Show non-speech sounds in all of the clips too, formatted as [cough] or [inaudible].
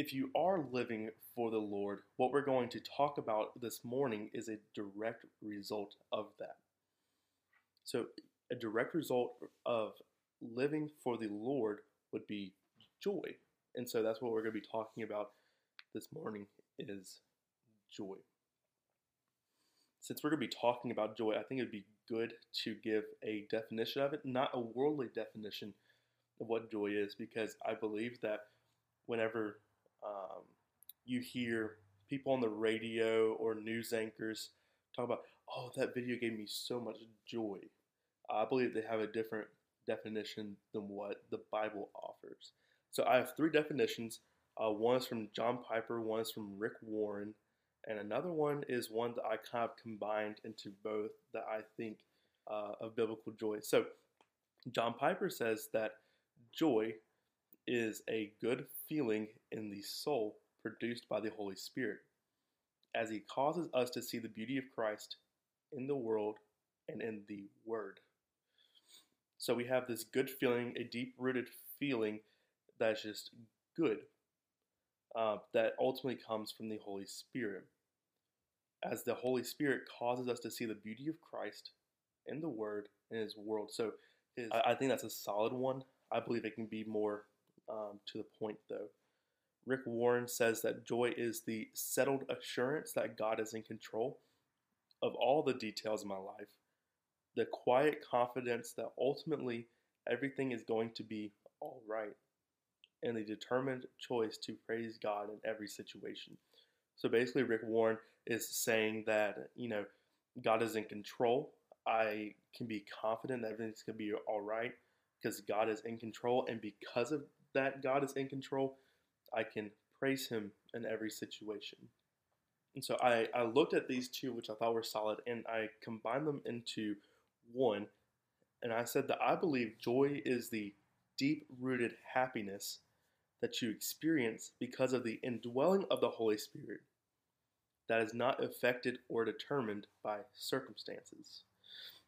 if you are living for the Lord, what we're going to talk about this morning is a direct result of that. So, a direct result of living for the Lord would be joy. And so that's what we're going to be talking about this morning is joy. Since we're going to be talking about joy, I think it would be good to give a definition of it, not a worldly definition of what joy is, because I believe that whenever um, you hear people on the radio or news anchors talk about, oh, that video gave me so much joy, I believe they have a different definition than what the Bible offers. So I have three definitions. Uh, one is from John Piper, one is from Rick Warren, and another one is one that I kind of combined into both that I think uh, of biblical joy. So John Piper says that joy is a good feeling in the soul produced by the Holy Spirit, as He causes us to see the beauty of Christ in the world and in the Word. So we have this good feeling, a deep rooted feeling that's just good, uh, that ultimately comes from the Holy Spirit. As the Holy Spirit causes us to see the beauty of Christ in the Word and His world. So his, I, I, think that's a solid one. I believe it can be more um, to the point, though. Rick Warren says that joy is the settled assurance that God is in control of all the details of my life, the quiet confidence that ultimately everything is going to be all right and the determined choice to praise God in every situation. So basically, Rick Warren is saying that, you know, God is in control. I can be confident that everything's going to be all right because God is in control. And because of that, God is in control, I can praise Him in every situation. And so I, I looked at these two, which I thought were solid, and I combined them into one. And I said that I believe joy is the deep rooted happiness that you experience because of the indwelling of the Holy Spirit that is not affected or determined by circumstances.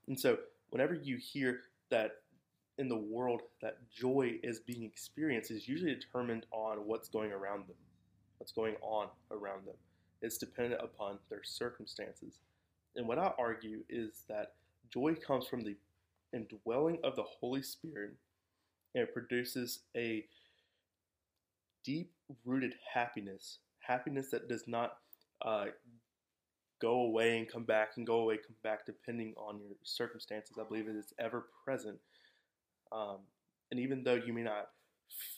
And so, whenever you hear that in the world that joy is being experienced, is usually determined on what's going around them, what's going on around them. It's dependent upon their circumstances. And what I argue is that joy comes from the indwelling of the Holy Spirit and it produces a deep rooted happiness, happiness that does not uh, go away and come back and go away, come back, depending on your circumstances. I believe it is ever present. Um, and even though you may not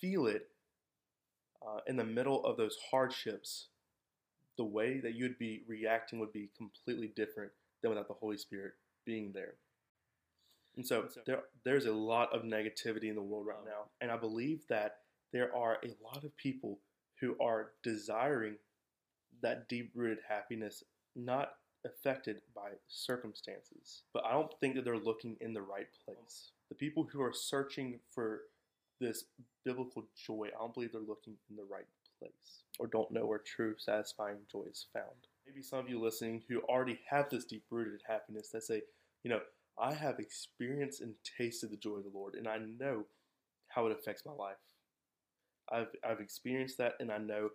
feel it uh, in the middle of those hardships, the way that you'd be reacting would be completely different than without the Holy Spirit being there. And so there, there's a lot of negativity in the world right now. And I believe that there are a lot of people who are desiring that deep rooted happiness, not affected by circumstances. But I don't think that they're looking in the right place. The people who are searching for this biblical joy, I don't believe they're looking in the right place or don't know where true, satisfying joy is found. Maybe some of you listening who already have this deep rooted happiness that say, you know, I have experienced and tasted the joy of the Lord, and I know how it affects my life. I've, I've experienced that and I know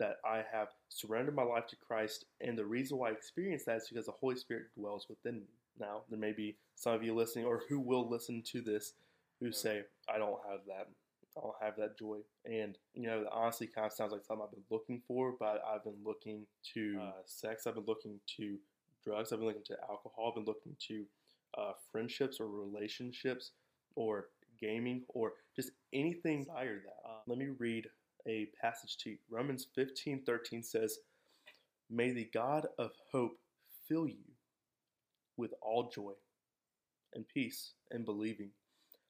that I have surrendered my life to Christ. And the reason why I experience that is because the Holy Spirit dwells within me. Now, there may be some of you listening or who will listen to this who say, I don't have that. I don't have that joy. And, you know, honestly kind of sounds like something I've been looking for, but I've been looking to uh, sex, I've been looking to drugs, I've been looking to alcohol, I've been looking to uh, friendships or relationships or gaming, or just anything higher that. Uh, let me read a passage to you. Romans 15 13 says, May the God of hope fill you with all joy and peace and believing,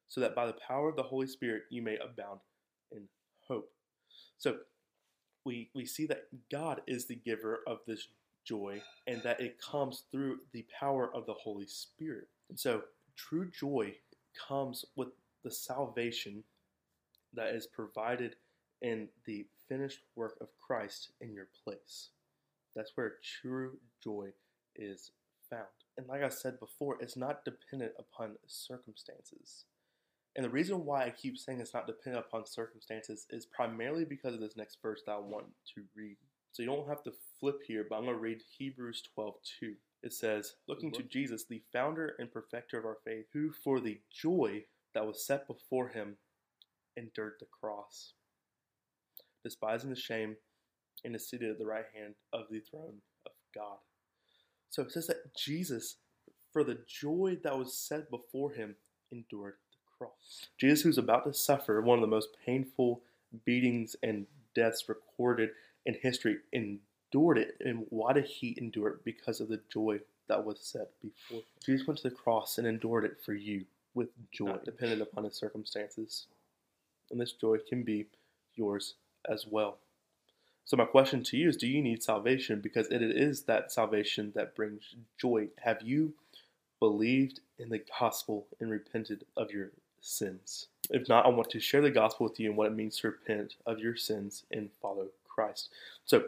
so that by the power of the Holy Spirit you may abound in hope. So we, we see that God is the giver of this joy and that it comes through the power of the Holy Spirit. And so true joy comes with the salvation that is provided in the finished work of Christ in your place. That's where true joy is found. And like I said before, it's not dependent upon circumstances. And the reason why I keep saying it's not dependent upon circumstances is primarily because of this next verse that I want to read. So you don't have to flip here, but I'm going to read Hebrews 12 2. It says, Looking to Jesus, the founder and perfecter of our faith, who for the joy that was set before him endured the cross, despising the shame, and is seated at the right hand of the throne of God. So it says that Jesus, for the joy that was set before him, endured the cross. Jesus, who's about to suffer one of the most painful beatings and deaths recorded in history, endured it. And why did he endure it? Because of the joy that was set before him. Jesus went to the cross and endured it for you with joy, not dependent upon his circumstances. And this joy can be yours as well. So, my question to you is Do you need salvation? Because it is that salvation that brings joy. Have you believed in the gospel and repented of your sins? If not, I want to share the gospel with you and what it means to repent of your sins and follow Christ. So,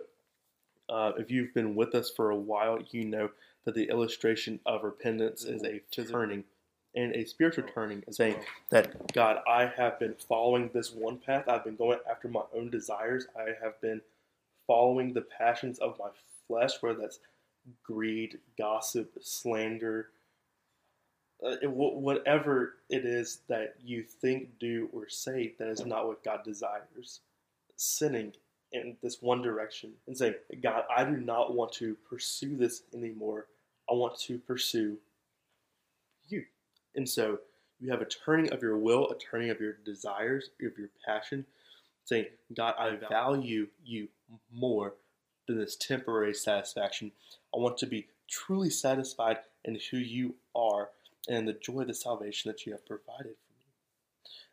uh, if you've been with us for a while, you know that the illustration of repentance is a turning and a spiritual turning, saying that God, I have been following this one path. I've been going after my own desires. I have been following the passions of my flesh, whether that's greed, gossip, slander, uh, whatever it is that you think, do, or say that is not what God desires. Sinning in this one direction and saying, God, I do not want to pursue this anymore. I want to pursue you. And so you have a turning of your will, a turning of your desires, of your passion, saying, God, I value you more than this temporary satisfaction. I want to be truly satisfied in who you are and the joy of the salvation that you have provided for me.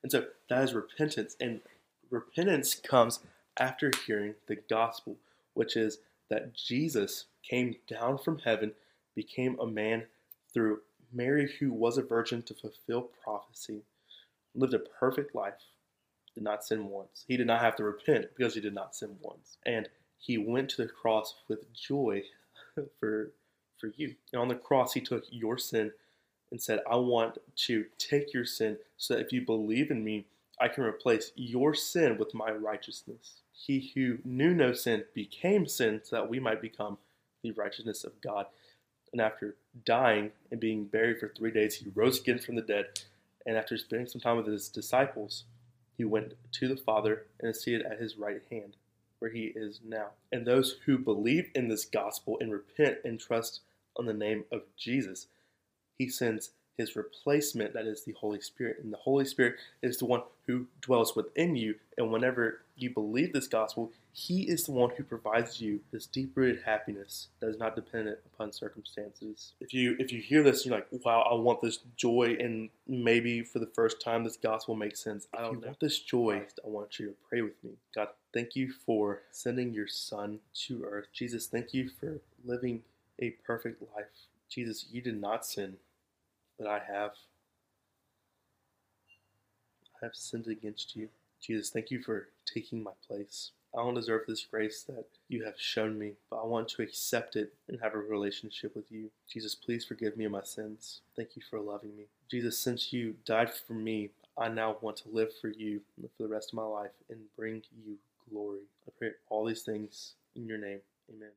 And so that is repentance. And repentance comes after hearing the gospel, which is that Jesus came down from heaven, became a man through Mary, who was a virgin to fulfill prophecy, lived a perfect life, did not sin once. He did not have to repent because he did not sin once. And he went to the cross with joy [laughs] for for you. And on the cross he took your sin and said, I want to take your sin so that if you believe in me, I can replace your sin with my righteousness. He who knew no sin became sin so that we might become the righteousness of God. And after dying and being buried for three days, he rose again from the dead. And after spending some time with his disciples, he went to the Father and is seated at his right hand, where he is now. And those who believe in this gospel and repent and trust on the name of Jesus, he sends his replacement, that is the Holy Spirit. And the Holy Spirit is the one who dwells within you. And whenever you believe this gospel, he is the one who provides you this deep rooted happiness that is not dependent upon circumstances. If you if you hear this, you're like, wow, I want this joy, and maybe for the first time this gospel makes sense. I don't if you know. want this joy, I want you to pray with me. God, thank you for sending your son to earth. Jesus, thank you for living a perfect life. Jesus, you did not sin but I have. I have sinned against you. Jesus, thank you for taking my place. I don't deserve this grace that you have shown me, but I want to accept it and have a relationship with you. Jesus, please forgive me of my sins. Thank you for loving me. Jesus, since you died for me, I now want to live for you for the rest of my life and bring you glory. I pray all these things in your name. Amen.